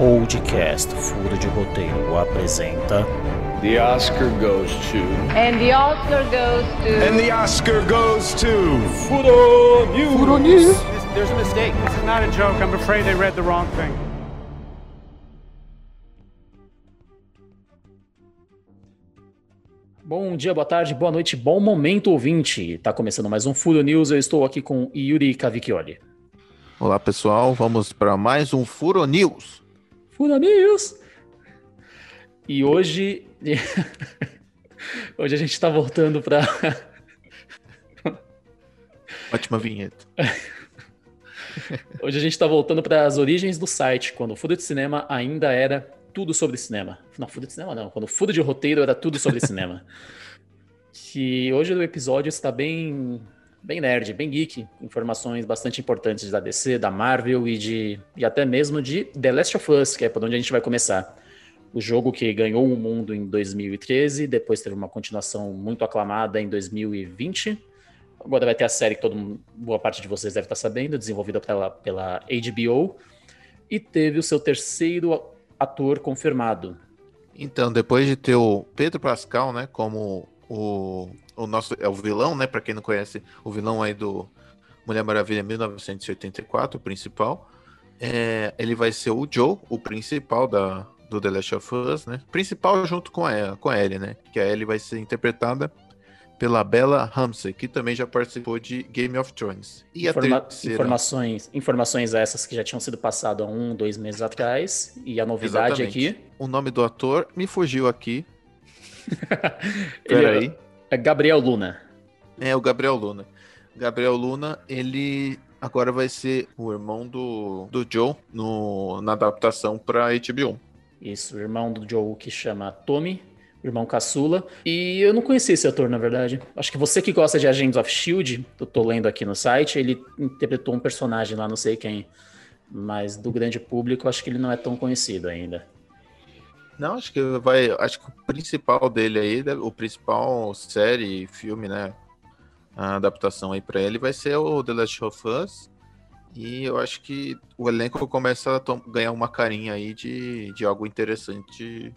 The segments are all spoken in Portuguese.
Podcast Furo de Roteiro apresenta. The Oscar goes to. And the Oscar goes to. And the Oscar goes to. Furo News! Furo News! There's a mistake. This is not a joke. I'm afraid they read the wrong thing. Bom dia, boa tarde, boa noite, bom momento, ouvinte. Tá começando mais um Furo News. Eu estou aqui com Yuri Cavicchioli. Olá, pessoal. Vamos para mais um Furo News. Furo News! E hoje. hoje a gente está voltando para. Ótima vinheta. hoje a gente está voltando para as origens do site, quando o Furo de Cinema ainda era tudo sobre cinema. Não, Furo de Cinema não, quando Furo de Roteiro era tudo sobre cinema. Que hoje o episódio está bem bem nerd, bem geek, informações bastante importantes da DC, da Marvel e de e até mesmo de The Last of Us, que é por onde a gente vai começar. O jogo que ganhou o mundo em 2013, depois teve uma continuação muito aclamada em 2020. Agora vai ter a série que todo, boa parte de vocês deve estar sabendo, desenvolvida pela, pela HBO. E teve o seu terceiro ator confirmado. Então, depois de ter o Pedro Pascal, né, como o, o nosso é o vilão, né, para quem não conhece, o vilão aí do Mulher Maravilha 1984, o principal. É, ele vai ser o Joe, o principal da, do The Last of Us, né? Principal junto com a, com a Ellie, né? Que a Ellie vai ser interpretada pela Bella Ramsey, que também já participou de Game of Thrones. E Informa a terceira... informações, informações essas que já tinham sido passadas há um, dois meses atrás. E a novidade Exatamente. aqui. O nome do ator me fugiu aqui. Peraí. É Gabriel Luna. É, o Gabriel Luna. Gabriel Luna, ele agora vai ser o irmão do, do Joe no, na adaptação para HBO. Isso, o irmão do Joe que chama Tommy, irmão caçula. E eu não conheci esse ator, na verdade. Acho que você que gosta de Agents of Shield, eu tô lendo aqui no site, ele interpretou um personagem lá, não sei quem. Mas do grande público, acho que ele não é tão conhecido ainda. Não, acho que vai. Acho que o principal dele aí, o principal série, filme, né? A adaptação aí para ele vai ser o The Last of Us. E eu acho que o elenco começa a ganhar uma carinha aí de, de algo interessante.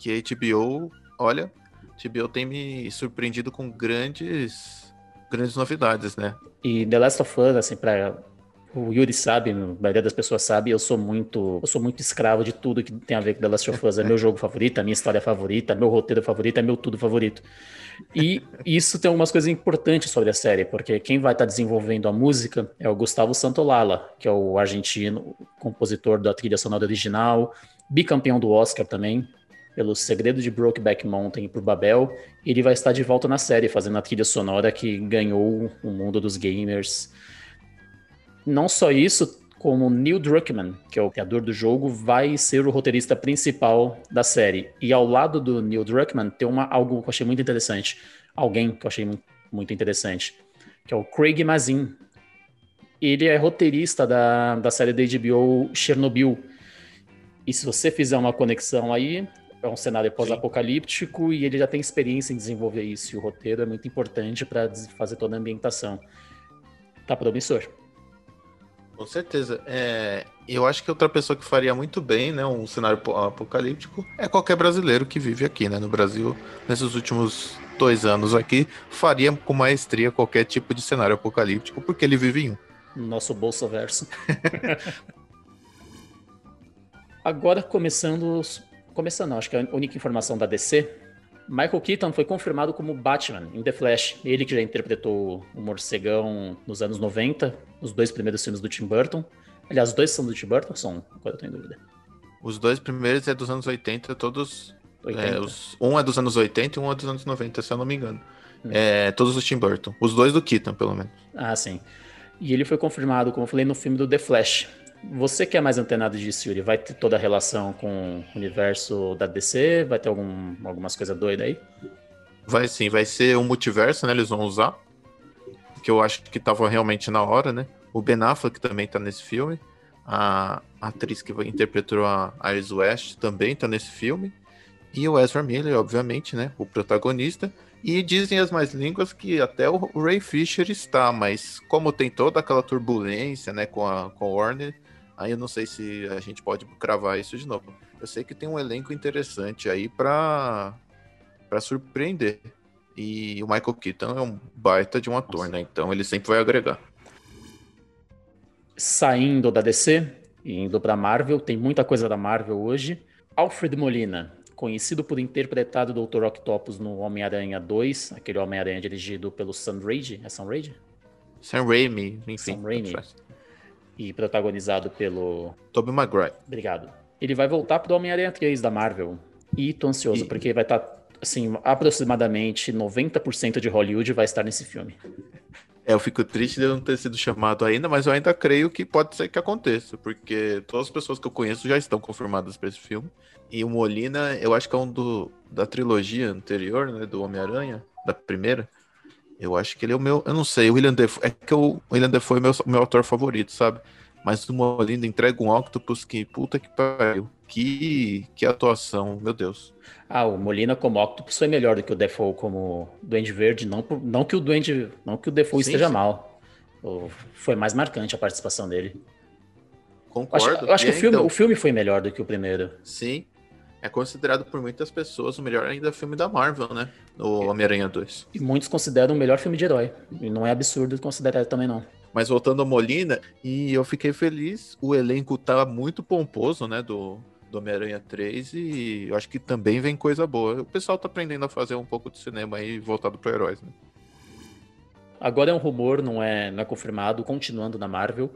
Que a HBO, olha, a HBO tem me surpreendido com grandes, grandes novidades, né? E The Last of Us, assim, pra, o Yuri sabe, a maioria das pessoas sabe, eu sou muito, eu sou muito escravo de tudo que tem a ver com The Last of Us. É meu jogo favorito, a minha história favorita, meu roteiro favorito, é meu tudo favorito. E isso tem algumas coisas importantes sobre a série, porque quem vai estar desenvolvendo a música é o Gustavo Santolala, que é o argentino, compositor da trilha sonora original, bicampeão do Oscar também, pelo Segredo de Brokeback Mountain e por Babel. Ele vai estar de volta na série, fazendo a trilha sonora que ganhou o mundo dos gamers não só isso, como Neil Druckmann, que é o criador do jogo, vai ser o roteirista principal da série. E ao lado do Neil Druckmann tem uma, algo que eu achei muito interessante. Alguém que eu achei muito interessante, que é o Craig Mazin. Ele é roteirista da, da série da HBO Chernobyl. E se você fizer uma conexão aí, é um cenário pós-apocalíptico e ele já tem experiência em desenvolver isso. E o roteiro é muito importante para fazer toda a ambientação. Tá promissor. Com certeza. É, eu acho que outra pessoa que faria muito bem, né, um cenário apocalíptico, é qualquer brasileiro que vive aqui, né, no Brasil, nesses últimos dois anos aqui, faria com maestria qualquer tipo de cenário apocalíptico, porque ele vive em um. Nosso bolso verso. Agora começando, começando, acho que a única informação da DC Michael Keaton foi confirmado como Batman em The Flash. Ele que já interpretou o morcegão nos anos 90, os dois primeiros filmes do Tim Burton. Aliás, os dois são do Tim Burton? São, agora eu tô em dúvida. Os dois primeiros é dos anos 80, todos. 80. É, os, um é dos anos 80 e um é dos anos 90, se eu não me engano. Hum. É, todos do Tim Burton. Os dois do Keaton, pelo menos. Ah, sim. E ele foi confirmado, como eu falei, no filme do The Flash. Você que é mais antenado disso, Yuri, vai ter toda a relação com o universo da DC? Vai ter algum, algumas coisas doidas aí? Vai sim, vai ser um multiverso, né? Eles vão usar. Que eu acho que tava realmente na hora, né? O Ben Affleck também tá nesse filme. A atriz que interpretou a Iris West também tá nesse filme. E o Ezra Miller, obviamente, né? O protagonista. E dizem as mais línguas que até o Ray Fisher está, mas como tem toda aquela turbulência, né, com a, com a Warner, aí eu não sei se a gente pode cravar isso de novo. Eu sei que tem um elenco interessante aí para para surpreender. E o Michael Keaton é um baita de um ator, né? Então ele sempre vai agregar. Saindo da DC e indo para Marvel, tem muita coisa da Marvel hoje. Alfred Molina, conhecido por interpretar o Dr. Octopus no Homem-Aranha 2, aquele Homem-Aranha dirigido pelo Sam Raimi, é Sam Raimi? Sam Raimi, enfim. Sam Raimi. E protagonizado pelo... Tobey Maguire. Obrigado. Ele vai voltar pro Homem-Aranha 3 da Marvel. E tô ansioso, E- porque vai estar, assim, aproximadamente 90% de Hollywood vai estar nesse filme. É, eu fico triste de eu não ter sido chamado ainda, mas eu ainda creio que pode ser que aconteça, porque todas as pessoas que eu conheço já estão confirmadas para esse filme. E o Molina, eu acho que é um do, da trilogia anterior, né, do Homem-Aranha, da primeira. Eu acho que ele é o meu, eu não sei, o William Defoe, é que o William Defoe é meu, meu autor favorito, sabe? Mas o Molina entrega um Octopus que, puta que pariu, que, que atuação, meu Deus. Ah, o Molina como Octopus foi melhor do que o Defoe como Duende Verde, não, não que o Duende, não que o Defoe Sim, esteja sim. mal. Foi mais marcante a participação dele. Eu Concordo. acho, eu acho que o filme, então- o filme foi melhor do que o primeiro. Sim. É considerado por muitas pessoas o melhor ainda filme da Marvel, né? O Homem-Aranha 2. E muitos consideram o melhor filme de herói. E não é absurdo considerar também, não. Mas voltando ao Molina, e eu fiquei feliz. O elenco tá muito pomposo, né? Do, do Homem-Aranha 3. E eu acho que também vem coisa boa. O pessoal tá aprendendo a fazer um pouco de cinema aí voltado para heróis, né? Agora é um rumor, não é, não é confirmado, continuando na Marvel,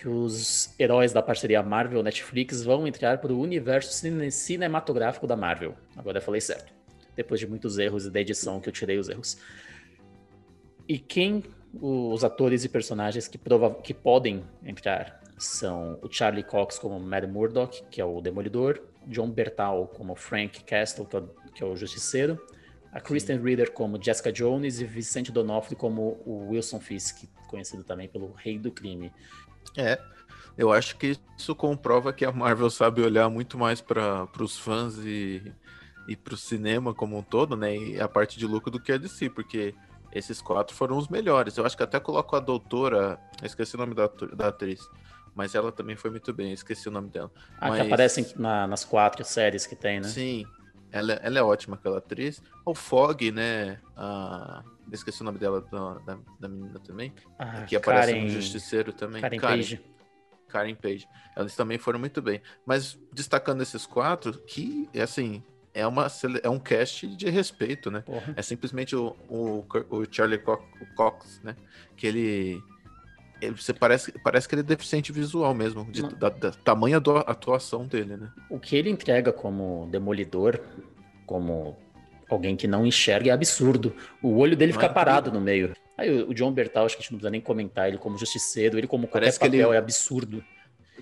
que os heróis da parceria Marvel-Netflix vão entrar para o universo cine- cinematográfico da Marvel. Agora eu falei certo. Depois de muitos erros e da edição que eu tirei os erros. E quem os atores e personagens que, que podem entrar são o Charlie Cox como Mad Murdock, que é o Demolidor, John Bertal como Frank Castle, que é o, que é o Justiceiro, a Kristen Ritter como Jessica Jones e Vicente D'Onofrio como o Wilson Fisk, conhecido também pelo Rei do Crime. É. Eu acho que isso comprova que a Marvel sabe olhar muito mais para os fãs e, e para o cinema como um todo, né? E a parte de lucro do que a DC, porque esses quatro foram os melhores. Eu acho que até coloco a doutora, esqueci o nome da, da atriz, mas ela também foi muito bem, esqueci o nome dela. Ah, Mas- que aparecem na- nas quatro séries que tem, né? Sim, ela, ela é ótima, aquela atriz. O Fog, né? A, eu esqueci o nome dela, da, da, menina também, Ah, que aparece Karen, no Justiceiro também. Karen Karen. Page. Karen Page. Elas também foram muito bem. Mas destacando esses quatro, que, assim, é, uma, é um cast de respeito, né? Porra. É simplesmente o, o, o Charlie Co- o Cox, né? Que ele. ele- você parece, parece que ele é deficiente visual mesmo, de, da, da tamanha atuação dele, né? O que ele entrega como demolidor, como alguém que não enxerga, é absurdo. O olho dele Não fica é parado no meio. Aí o o John Bertal, acho que a gente não precisa nem comentar ele como justiceiro, ele como qualquer Parece que ele- papel é absurdo.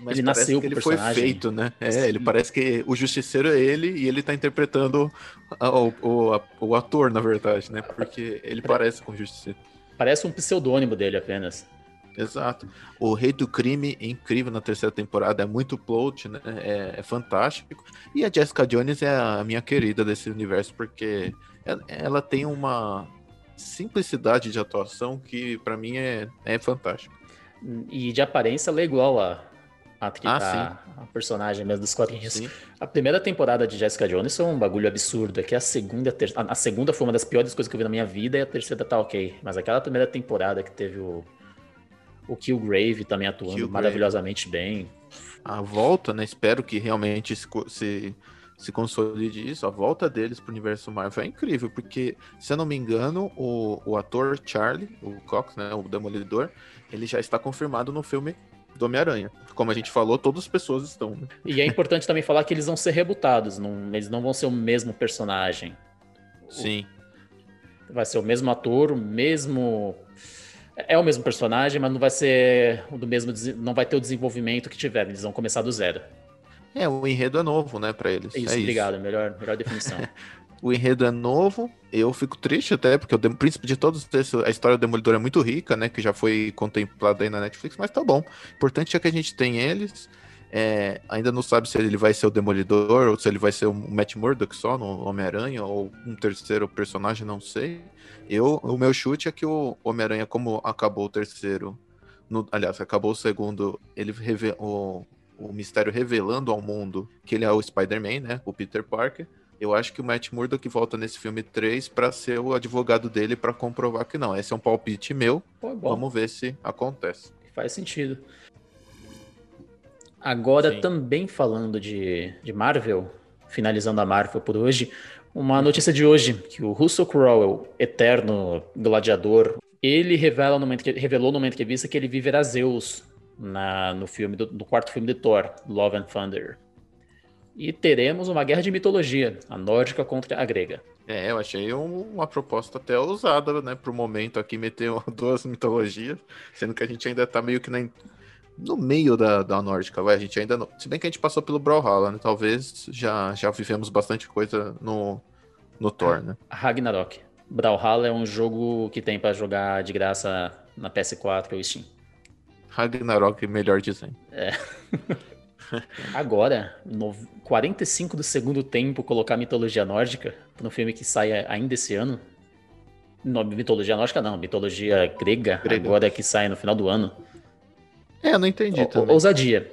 Mas Ele nasceu que ele foi feito, né? É, Sim. ele parece que o justiceiro é ele e ele tá interpretando a- o, o, o ator, na verdade, né? Porque ele parece com o justiceiro. Parece um pseudônimo dele apenas. Exato. O Rei do Crime é incrível na terceira temporada, é muito plot, né? É, é fantástico. E a Jessica Jones é a minha querida desse universo, porque ela, ela tem uma simplicidade de atuação que pra mim é, é fantástico. E de aparência ela é igual a, a, Ah, a, a personagem mesmo dos quadrinhos. Sim. A primeira temporada de Jessica Jones foi um bagulho absurdo. Aqui a segunda, ter- a- a segunda foi uma das piores coisas que eu vi na minha vida e a terceira tá ok. Mas aquela primeira temporada que teve o, o Killgrave também atuando Killgrave. maravilhosamente bem. a volta, né? Espero que realmente se, se, consolide isso. A volta deles pro universo Marvel é incrível, porque, se eu não me engano, o, o ator Charlie, o Cox, né? O Demolidor, ele já está confirmado no filme do Homem-Aranha. Como a gente falou, todas as pessoas estão. Né? E é importante também falar que eles vão ser rebutados, não, eles não vão ser o mesmo personagem. Sim. Vai ser o mesmo ator, o mesmo. É o mesmo personagem, mas não vai ser do mesmo. Não vai ter o desenvolvimento que tiveram. Eles vão começar do zero. É, o enredo é novo, né, pra eles. É isso, é obrigado. Melhor, melhor definição. O enredo é novo. Eu fico triste até, porque o príncipe de todos esses, a história do Demolidor é muito rica, né? Que já foi contemplada aí na Netflix, mas tá bom. O importante é que a gente tem eles. É, ainda não sabe se ele vai ser o Demolidor ou se ele vai ser o Matt Murdock só no Homem-Aranha ou um terceiro personagem, não sei. Eu, o meu chute é que o Homem-Aranha, como acabou o terceiro, no, aliás, acabou o segundo, ele o, o mistério revelando ao mundo que ele é o Spider-Man, né? O Peter Parker. Eu acho que o Matt Murdock volta nesse filme 3 para ser o advogado dele para comprovar que não. Esse é um palpite meu. Pô, Vamos ver se acontece. Faz sentido. Agora, Sim. também falando de, de Marvel, finalizando a Marvel por hoje, uma notícia de hoje, que o Russell Crowe, eterno gladiador, ele revela no momento que, revelou numa entrevista que ele viverá Zeus na, no filme do quarto filme de Thor, Love and Thunder. E teremos uma guerra de mitologia, a nórdica contra a grega. É, eu achei um, uma proposta até ousada, né, pro momento aqui meter duas mitologias, sendo que a gente ainda tá meio que na, no meio da, da nórdica, vai, a gente ainda não, se bem que a gente passou pelo Brawlhalla, né, talvez já, já vivemos bastante coisa no, no Thor, né. Ragnarok. Brawlhalla é um jogo que tem para jogar de graça na PS4 ou Steam. Ragnarok, melhor dizendo. É. Agora, no 45 do segundo tempo, colocar mitologia nórdica no filme que sai ainda esse ano. Não, mitologia nórdica não, mitologia grega, grega, agora que sai no final do ano. É, eu não entendi o, também. Ousadia.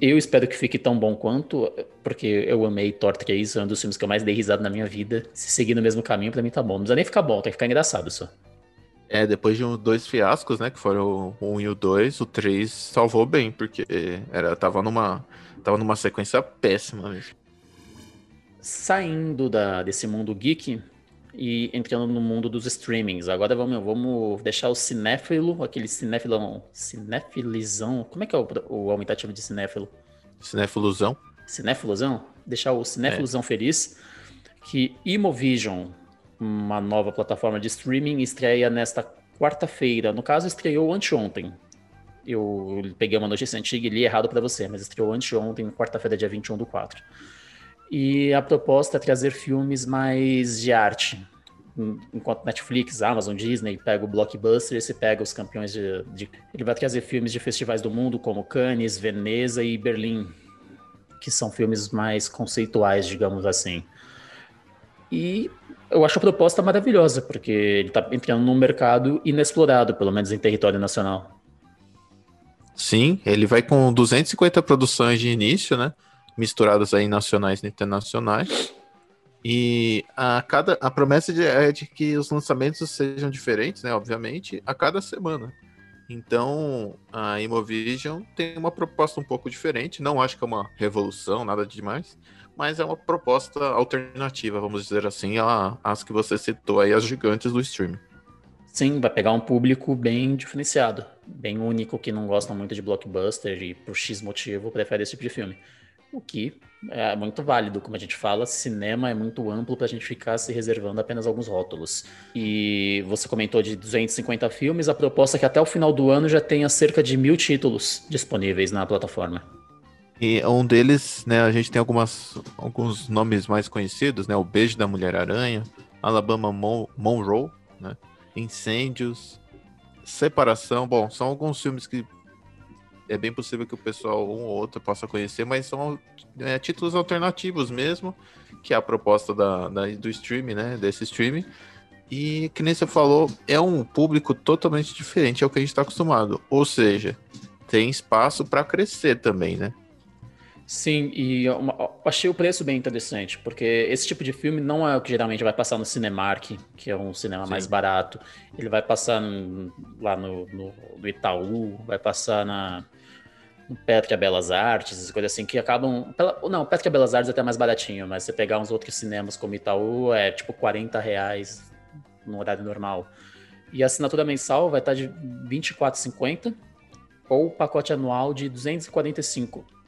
Eu espero que fique tão bom quanto, porque eu amei Thor 3, é um dos filmes que eu mais dei risada na minha vida. Se seguir no mesmo caminho, pra mim tá bom. Não precisa nem ficar bom, tem que ficar engraçado só. É, depois de um, dois fiascos, né? Que foram o 1 e o 2, o 3 salvou bem, porque era, tava, numa, tava numa sequência péssima mesmo. Saindo da, desse mundo geek e entrando no mundo dos streamings. Agora vamos, vamos deixar o cinéfilo, aquele cinéfilão. Cinéfilizão. Como é que é o, o aumentativo de cinéfilo? Cinéfilozão. Cinéfilozão? Deixar o cinéfilozão é. feliz. Que Imovision uma nova plataforma de streaming, estreia nesta quarta-feira. No caso, estreou anteontem. Eu peguei uma notícia antiga e li errado para você, mas estreou anteontem, quarta-feira, dia 21 do 4. E a proposta é trazer filmes mais de arte. Enquanto Netflix, Amazon, Disney pega o blockbuster, esse pega os campeões de, de... Ele vai trazer filmes de festivais do mundo como Cannes, Veneza e Berlim, que são filmes mais conceituais, digamos assim. E eu acho a proposta maravilhosa, porque ele está entrando num mercado inexplorado, pelo menos em território nacional. Sim, ele vai com 250 produções de início, né? Misturadas aí nacionais e internacionais. E a cada a promessa de, é de que os lançamentos sejam diferentes, né? Obviamente, a cada semana. Então, a Imovision tem uma proposta um pouco diferente. Não acho que é uma revolução, nada demais mas é uma proposta alternativa, vamos dizer assim, às que você citou aí, as gigantes do streaming. Sim, vai pegar um público bem diferenciado, bem único, que não gosta muito de blockbuster e por X motivo prefere esse tipo de filme. O que é muito válido, como a gente fala, cinema é muito amplo para a gente ficar se reservando apenas alguns rótulos. E você comentou de 250 filmes, a proposta é que até o final do ano já tenha cerca de mil títulos disponíveis na plataforma. E um deles, né, a gente tem algumas, alguns nomes mais conhecidos, né? O Beijo da Mulher-Aranha, Alabama Mon Monroe, né? Incêndios, Separação. Bom, são alguns filmes que é bem possível que o pessoal, um ou outro, possa conhecer, mas são é, títulos alternativos mesmo, que é a proposta da, da, do streaming, né? Desse streaming. E que nem você falou, é um público totalmente diferente ao que a gente está acostumado. Ou seja, tem espaço para crescer também, né? Sim, e eu achei o preço bem interessante, porque esse tipo de filme não é o que geralmente vai passar no Cinemark, que é um cinema Sim. mais barato. Ele vai passar lá no, no, no, Itaú, vai passar na, no Petra Belas Artes, coisas assim, que acabam. Pela, não, Petra Belas Artes é até mais baratinho, mas você pegar uns outros cinemas como Itaú é tipo 40 reais no horário normal. E a assinatura mensal vai estar de R$ 24,50 ou o pacote anual de 245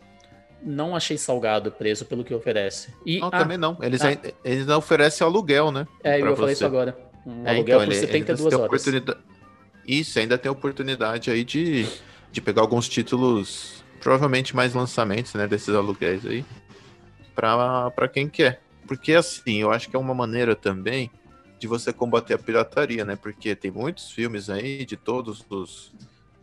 não achei salgado o preço pelo que oferece. E, não, ah, também não. Eles, ah, eles oferecem aluguel, né? É, eu falei isso agora. Um é, aluguel então, por 72 horas. Isso, ainda tem oportunidade aí de, de pegar alguns títulos, provavelmente mais lançamentos, né, desses aluguéis aí, para quem quer. Porque assim, eu acho que é uma maneira também de você combater a pirataria, né? Porque tem muitos filmes aí de todos os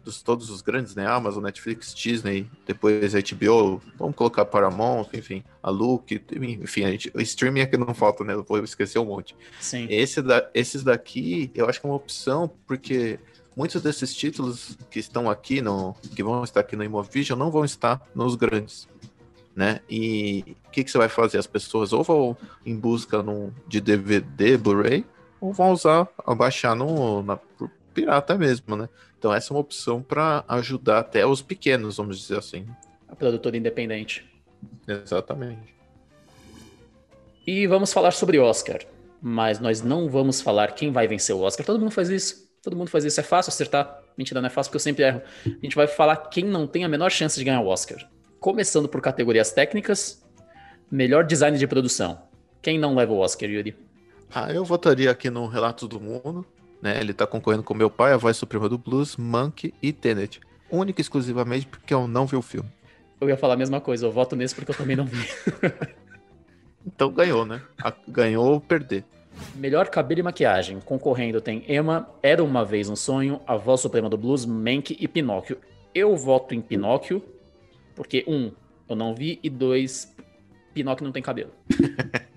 dos todos os grandes, né? Amazon, Netflix, Disney, depois HBO, vamos colocar Paramount, enfim, a Look, enfim, a gente, o streaming é que não falta, né? Eu vou esquecer um monte. Sim. Esse da, esses daqui, eu acho que é uma opção, porque muitos desses títulos que estão aqui, no, que vão estar aqui no Imovision, não vão estar nos grandes. Né? E o que, que você vai fazer? As pessoas ou vão em busca num, de DVD, Blu-ray, ou vão usar, baixar no, na, pirata mesmo, né? Então essa é uma opção para ajudar até os pequenos, vamos dizer assim. A produtora independente. Exatamente. E vamos falar sobre Oscar. Mas nós não vamos falar quem vai vencer o Oscar. Todo mundo faz isso. Todo mundo faz isso. É fácil acertar. Mentira, não é fácil porque eu sempre erro. A gente vai falar quem não tem a menor chance de ganhar o Oscar. Começando por categorias técnicas. Melhor design de produção. Quem não leva o Oscar, Yuri? Ah, eu votaria aqui no Relatos do Mundo. Né? Ele tá concorrendo com meu pai, a voz suprema do blues, Monk e Tenet. Única e exclusivamente porque eu não vi o filme. Eu ia falar a mesma coisa, eu voto nesse porque eu também não vi. então ganhou, né? Ganhou ou perder. Melhor cabelo e maquiagem. Concorrendo tem Emma, Era Uma Vez um Sonho, A Voz Suprema do Blues, Mank e Pinóquio. Eu voto em Pinóquio, porque, um, eu não vi, e dois, Pinóquio não tem cabelo.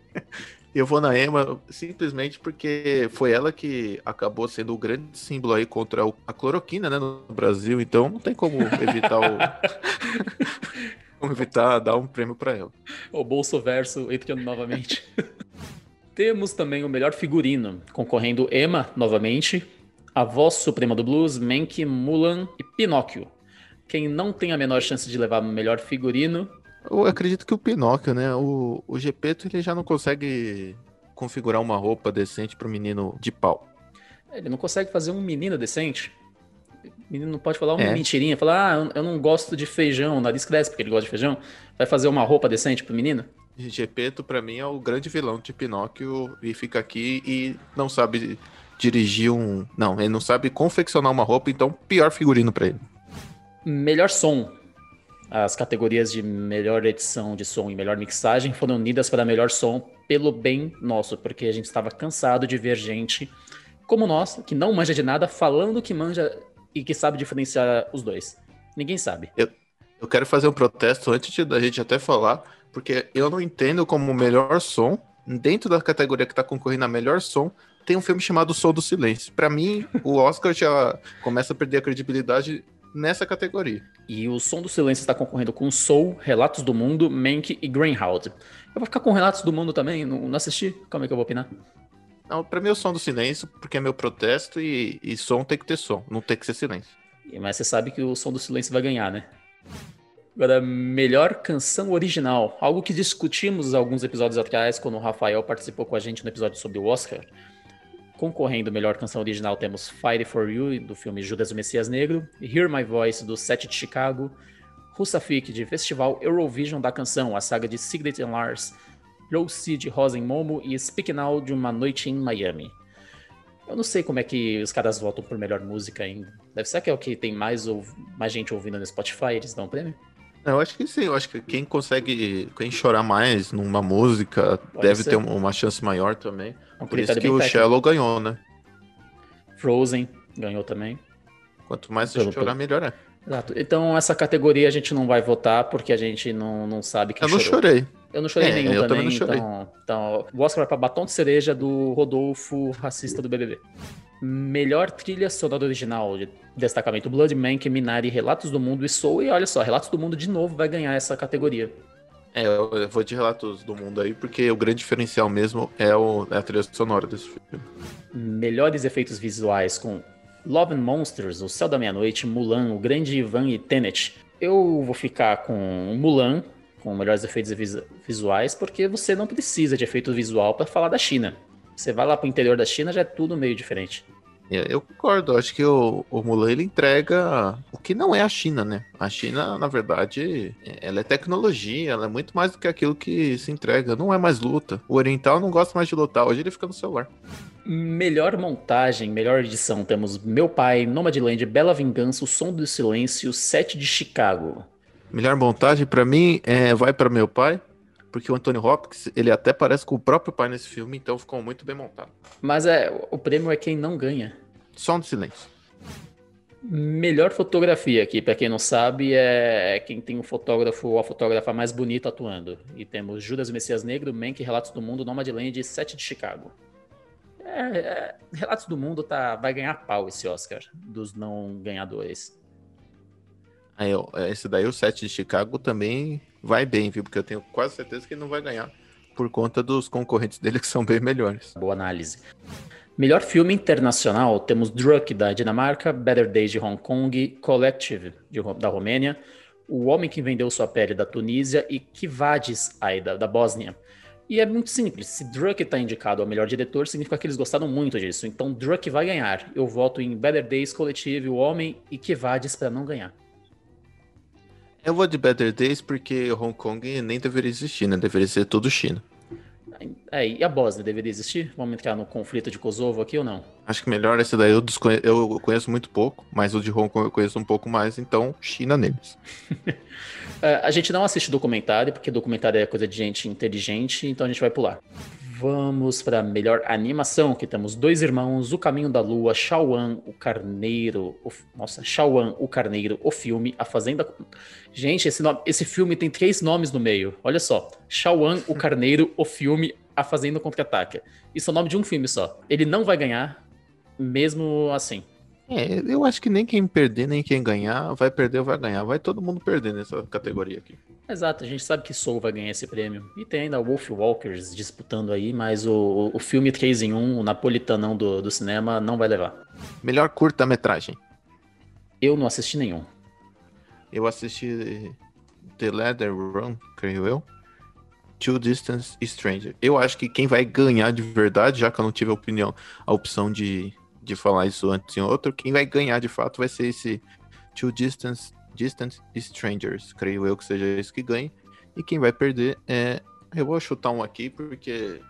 Eu vou na Emma simplesmente porque foi ela que acabou sendo o grande símbolo aí contra a cloroquina, né, no Brasil. Então não tem como evitar o. como evitar dar um prêmio para ela. O bolso verso entrando novamente. Temos também o melhor figurino, concorrendo Emma novamente, a voz suprema do blues, Mank, Mulan e Pinóquio. Quem não tem a menor chance de levar o melhor figurino eu acredito que o Pinóquio, né? O, o Gepeto ele já não consegue configurar uma roupa decente para o menino de pau. Ele não consegue fazer um menino decente. O menino não pode falar uma é. mentirinha, falar, ah, eu não gosto de feijão, o nariz cresce porque ele gosta de feijão. Vai fazer uma roupa decente pro menino? Gepeto, para mim, é o grande vilão de Pinóquio e fica aqui e não sabe dirigir um. Não, ele não sabe confeccionar uma roupa, então pior figurino para ele. Melhor som. As categorias de melhor edição de som e melhor mixagem foram unidas para melhor som pelo bem nosso, porque a gente estava cansado de ver gente como nós, que não manja de nada, falando que manja e que sabe diferenciar os dois. Ninguém sabe. Eu, eu quero fazer um protesto antes da gente até falar, porque eu não entendo como o melhor som, dentro da categoria que está concorrendo a melhor som, tem um filme chamado Som do Silêncio. Para mim, o Oscar já começa a perder a credibilidade nessa categoria. E o Som do Silêncio está concorrendo com Soul, Relatos do Mundo, Mank e Greenhouse. Eu vou ficar com Relatos do Mundo também, não, não assisti? Como é que eu vou opinar? Não, pra mim é o Som do Silêncio, porque é meu protesto e, e som tem que ter som, não tem que ser silêncio. Mas você sabe que o Som do Silêncio vai ganhar, né? Agora, melhor canção original. Algo que discutimos alguns episódios atrás, quando o Rafael participou com a gente no episódio sobre o Oscar. Concorrendo melhor canção original temos Fight For You, do filme Judas o Messias Negro, Hear My Voice, do Set de Chicago, Russafik, de Festival Eurovision da Canção, a saga de Sigrid and Lars, Sea, de Rosen Momo e Speak Now, de Uma Noite em Miami. Eu não sei como é que os caras votam por melhor música ainda. Deve ser que é o que tem mais, ou, mais gente ouvindo no Spotify, eles dão um prêmio? Eu acho que sim, eu acho que quem consegue, quem chorar mais numa música Pode deve ser. ter uma chance maior também. Um Por isso que o técnico. Shallow ganhou, né? Frozen ganhou também. Quanto mais você chorar, melhor é. Exato. Então essa categoria a gente não vai votar porque a gente não, não sabe quem Eu não chorou. chorei. Eu não chorei é, nenhum também, também não chorei. Então, então o Oscar vai para Batom de Cereja do Rodolfo, racista do BBB. Melhor trilha sonora original de destacamento Blood Mank, Minari, Relatos do Mundo e Soul. E olha só, Relatos do Mundo de novo vai ganhar essa categoria. É, eu vou de Relatos do Mundo aí, porque o grande diferencial mesmo é, o, é a trilha sonora desse filme. Melhores efeitos visuais com Love and Monsters, O Céu da Meia-Noite, Mulan, O Grande Ivan e Tenet. Eu vou ficar com Mulan, com melhores efeitos visuais, porque você não precisa de efeito visual para falar da China. Você vai lá para o interior da China, já é tudo meio diferente. Eu concordo, acho que o, o Mulan ele entrega o que não é a China, né? A China, na verdade, ela é tecnologia, ela é muito mais do que aquilo que se entrega, não é mais luta. O Oriental não gosta mais de lutar, hoje ele fica no celular. Melhor montagem, melhor edição, temos Meu Pai, Nomadland, Bela Vingança, O Som do Silêncio, Sete de Chicago. Melhor montagem, para mim, é vai para Meu Pai, porque o Anthony Hopkins, ele até parece com o próprio pai nesse filme, então ficou muito bem montado. Mas é, o prêmio é quem não ganha. Som do silêncio. Melhor fotografia aqui, para quem não sabe, é quem tem o fotógrafo ou a fotógrafa mais bonita atuando. E temos Judas Messias Negro, Mank, Relatos do Mundo, Nomadland e Sete de Chicago. É, é, Relatos do Mundo tá, vai ganhar pau esse Oscar dos não ganhadores. Aí, esse daí, o 7 de Chicago, também vai bem, viu? Porque eu tenho quase certeza que ele não vai ganhar por conta dos concorrentes dele que são bem melhores. Boa análise. Melhor filme internacional, temos Druk, da Dinamarca, Better Days, de Hong Kong, Collective, de, da Romênia, O Homem que Vendeu Sua Pele, da Tunísia e Kivadis, da, Bósnia. E é muito simples, se Druk está indicado ao melhor diretor, significa que eles gostaram muito disso. Então Druk vai ganhar. Eu voto em Better Days, Collective, O Homem e Kivadis para não ganhar. Eu vou de Better Days porque Hong Kong nem deveria existir, né? Deveria ser tudo China. É, e a Bósnia deveria existir? Vamos entrar no conflito de Kosovo aqui ou não? Acho que melhor esse daí eu, desconhe... eu conheço muito pouco, mas o de Hong Kong eu conheço um pouco mais, então China neles. é, a gente não assiste documentário, porque documentário é coisa de gente inteligente, então a gente vai pular. Vamos para melhor animação, que temos Dois Irmãos, O Caminho da Lua, Shaoan, o Carneiro, o, nossa, Shaoan, o Carneiro, o filme, A Fazenda. Gente, esse, nome, esse filme tem três nomes no meio. Olha só, Shaoan, o Carneiro, o filme, A Fazenda Contra-Ataca. Isso é o nome de um filme só. Ele não vai ganhar, mesmo assim. É, eu acho que nem quem perder, nem quem ganhar, vai perder ou vai ganhar. Vai todo mundo perder nessa categoria aqui. Exato, a gente sabe que Soul vai ganhar esse prêmio. E tem ainda Wolf Walkers disputando aí, mas o, o filme 3 em 1, o napolitanão do, do cinema, não vai levar. Melhor curta-metragem. Eu não assisti nenhum. Eu assisti The Leather Run, creio eu. Two Distance Stranger. Eu acho que quem vai ganhar de verdade, já que eu não tive a opinião, a opção de de falar isso antes em outro, quem vai ganhar de fato vai ser esse Two Distance, Distant Strangers. Creio eu que seja esse que ganhe. E quem vai perder é. Eu vou chutar um aqui porque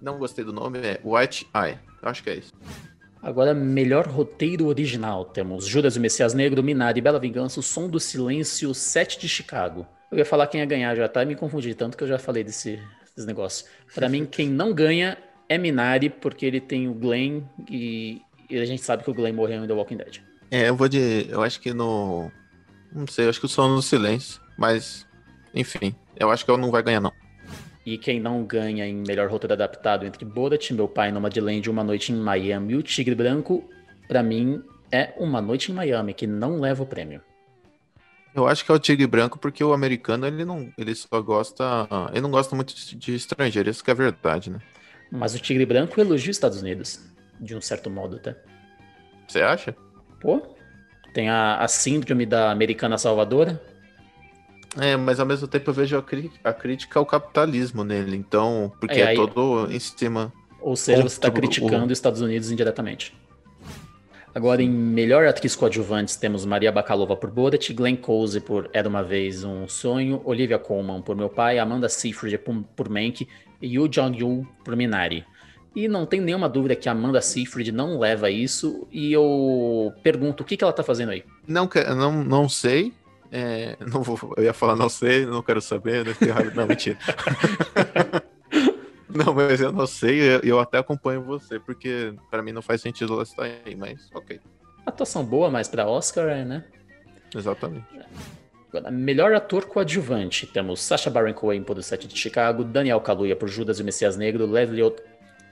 não gostei do nome, é White Eye. Acho que é isso. Agora, melhor roteiro original. Temos Judas e Messias Negro, Minari, Bela Vingança, O Som do Silêncio, Sete de Chicago. Eu ia falar quem ia ganhar já, tá? E me confundi tanto que eu já falei desse, desse negócio. Para mim, quem não ganha é Minari, porque ele tem o Glenn e, e, a gente sabe que o Glenn morreu em The Walking Dead. É, eu vou de. Eu acho que no. Não sei, eu acho que o Som do Silêncio, mas. Enfim, eu acho que eu não vai ganhar, não. E quem não ganha em melhor roteiro adaptado entre Borat, Meu Pai, Nomadland, Uma Noite em Miami e O Tigre Branco, para mim é Uma Noite em Miami, que não leva o prêmio. Eu acho que é o Tigre Branco porque o americano ele não, ele só gosta, ele não gosta muito de estrangeiro, isso que é verdade, né? Mas o Tigre Branco elogia os Estados Unidos, de um certo modo até. Você acha? Pô, tem a, a síndrome da americana salvadora. É, mas ao mesmo tempo eu vejo a, a crítica ao capitalismo nele, então, porque é, é aí... é todo em cima. Ou seja, você está criticando os Estados Unidos indiretamente. Agora, em melhor atriz coadjuvante, temos Maria Bakalova por Borat, Glenn Close por Era Uma Vez Um Sonho, Olivia Colman por Meu Pai, Amanda Seyfried por, por Mank e Yu Jong-yu por Minari. E não tem nenhuma dúvida que a Amanda Seyfried não leva isso, e eu pergunto, o que, que ela tá fazendo aí? Não, não, não sei, é, não vou, eu ia falar não sei, não quero saber, não, mentira. Não, mas eu não sei, eu, eu até acompanho você, porque para mim não faz sentido ela estar aí, mas ok. Atuação boa, mas para Oscar, né? Exatamente. Agora, melhor ator coadjuvante, temos Sacha Baron Cohen por O Sete de Chicago, Daniel Kaluuya por Judas e o Messias Negro, Leslie.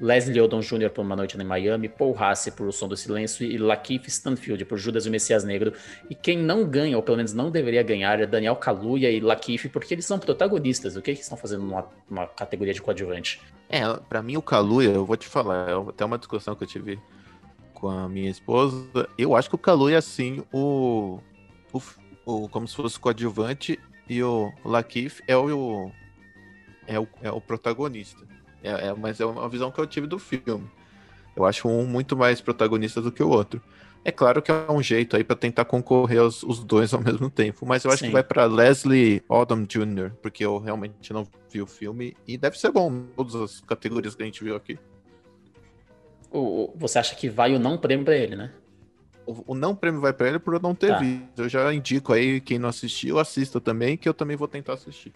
Leslie Odom Jr. por Uma Noite em Miami, Paul Hasse por O Som do Silêncio e Lakeith Stanfield por Judas e o Messias Negro. E quem não ganha, ou pelo menos não deveria ganhar, é Daniel Kaluuya e Lakeith, porque eles são protagonistas. O que, é que estão fazendo numa, numa categoria de coadjuvante? É, para mim o Kaluuya, eu vou te falar, é até uma discussão que eu tive com a minha esposa. Eu acho que o Kaluuya, assim, o, o, o como se fosse coadjuvante e o Lakeith é o, é o, é o protagonista. É, é, mas é uma visão que eu tive do filme. Eu acho um muito mais protagonista do que o outro. É claro que é um jeito aí para tentar concorrer aos, os dois ao mesmo tempo, mas eu acho Sim. que vai para Leslie Odom Jr., porque eu realmente não vi o filme e deve ser bom todas as categorias que a gente viu aqui. O, você acha que vai o não prêmio para ele, né? O, o, não prêmio vai para ele por eu não ter tá. visto. Eu já indico aí quem não assistiu, assista também, que eu também vou tentar assistir.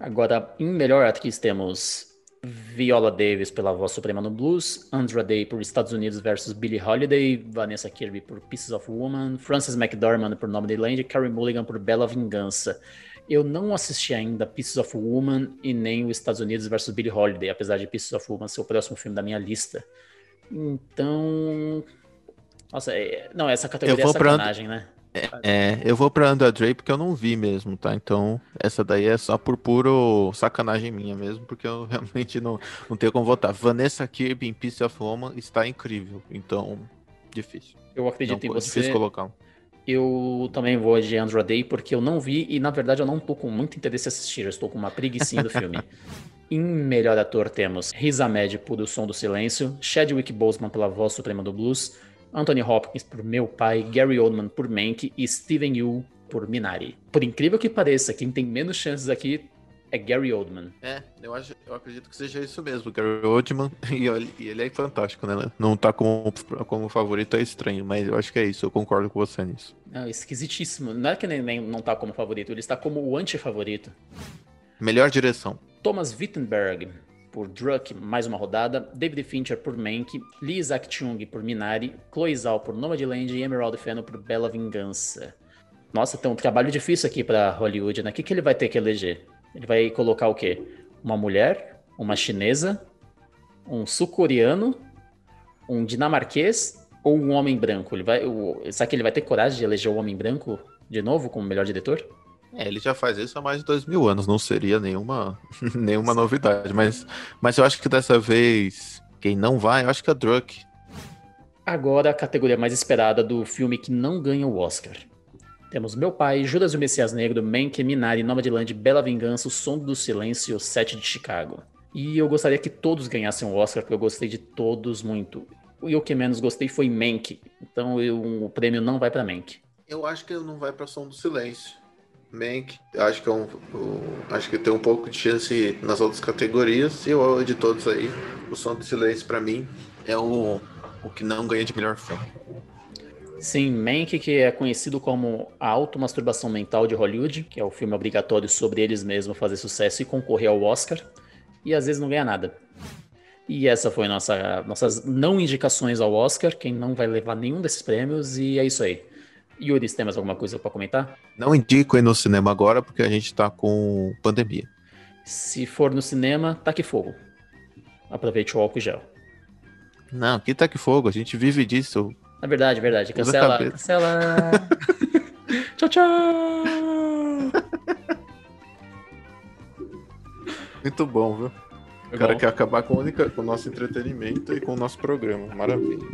Agora, em melhor atriz temos Viola Davis pela voz suprema no blues, Andra Day por Estados Unidos versus Billie Holiday, Vanessa Kirby por Pieces of Woman, Frances McDormand por Nome de Land e Carrie Mulligan por Bela Vingança. Eu não assisti ainda Pieces of Woman e nem os Estados Unidos versus Billie Holiday, apesar de Pieces of Woman ser o próximo filme da minha lista. Então. Nossa, é... não, essa categoria é sacanagem, pra... né? É, eu vou pra Andra Day porque eu não vi mesmo, tá? Então, essa daí é só por puro sacanagem minha mesmo, porque eu realmente não, não tenho como votar. Vanessa Kirby em Piece of Woman está incrível, então, difícil. Eu acredito não, em você. Difícil colocar. Eu também vou de Andra Day porque eu não vi e, na verdade, eu não tô com muito interesse em assistir. Eu estou com uma preguiçinha do filme. em melhor ator temos Riz Ahmed por O Som do Silêncio, Chadwick Boseman pela voz suprema do blues, Anthony Hopkins por Meu Pai, Gary Oldman por Mank e Steven Yeun por Minari. Por incrível que pareça, quem tem menos chances aqui é Gary Oldman. É, eu, acho, eu acredito que seja isso mesmo, Gary Oldman, e ele, ele é fantástico, né? Não tá como, como favorito é estranho, mas eu acho que é isso, eu concordo com você nisso. Não, esquisitíssimo. Não é que nem, nem não tá como favorito, ele está como o anti-favorito. Melhor direção. Thomas Wittenberg por Druck, mais uma rodada, David Fincher por Mank, Lee Isaac Chung por Minari, Chloe Zhao por Nomadland e Emerald Fennel por Bela Vingança. Nossa, tem um trabalho difícil aqui para Hollywood, né? O que, que ele vai ter que eleger? Ele vai colocar o quê? Uma mulher, uma chinesa, um sul-coreano, um dinamarquês ou um homem branco? Ele vai, o, será que ele vai ter coragem de eleger o homem branco de novo como melhor diretor? É, ele já faz isso há mais de dois mil anos, não seria nenhuma, nenhuma novidade. Mas, mas eu acho que dessa vez, quem não vai, eu acho que é Druck. Agora a categoria mais esperada do filme que não ganha o Oscar. Temos Meu Pai, Judas e o Messias Negro, Mank, Minari, Nomadland, Bela Vingança, O Som do Silêncio, Sete de Chicago. E eu gostaria que todos ganhassem o Oscar, porque eu gostei de todos muito. E o que menos gostei foi Mank, então eu, o prêmio não vai para Mank. Eu acho que ele não vai para Som do Silêncio. Mank, acho que, é um, um, acho que tem um pouco de chance nas outras categorias. E o de todos aí, o Som do Silêncio, para mim, é o, o que não ganha de melhor filme. Sim, Mank, que é conhecido como a automasturbação mental de Hollywood, que é o filme obrigatório sobre eles mesmos fazer sucesso e concorrer ao Oscar, e às vezes não ganha nada. E essa foi nossa nossas não indicações ao Oscar, quem não vai levar nenhum desses prêmios, e é isso aí. Yuri, tem mais alguma coisa para comentar? Não indico ir no cinema agora porque a gente tá com pandemia. Se for no cinema, taque fogo. Aproveite o álcool gel. Não, que taque fogo, a gente vive disso. É verdade, verdade. Cancela. Cancela. tchau, tchau. Muito bom, viu? o cara bom. quer acabar com, única, com o nosso entretenimento e com o nosso programa. Maravilha.